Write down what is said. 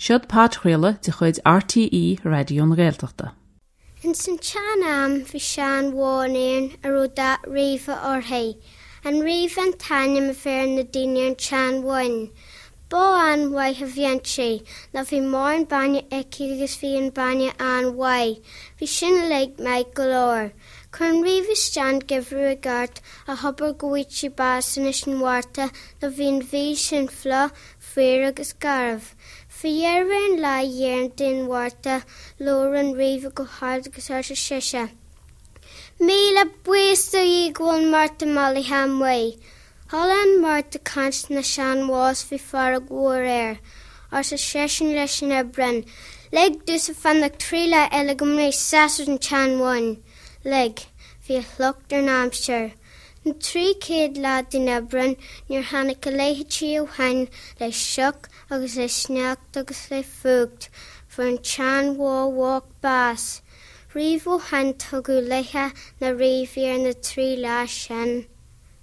Siod pátréile de chuid RTí radioún réalteachta. An san teanam fi sean bháin a ruda riomh orthaí, an riomh an taine a fear na dainean teanhain, Bó an waith a bhíon sé na bhí mór an banne eici agus bhí an banne an waid, hí sin le meid golóir. chun riomhstean gibhrú a gart a hobar gohaid si bas san is an bhharrta na bhíon bhí sin flo fér agus garbh. Fihéarhann le dhéan duhharrta lór an riomh go hard agus ar se siise. Míle buiste í ghfuil marta malí hamha. Hallan mar de kant na seanhás fi far a air, ar sa sesin leis sin a brenn, le dus a fanna tríle eile go mééis sa an teanhain. le hí chlocht ar námseir. Na trí céad lá duine brunn níor hána go léthe trí ó hain le seach agus le sneacht agus le fugt fu an teanhháhhaach bás. Riomh ó hain tugu lethe na réomhíar na trí lá sin.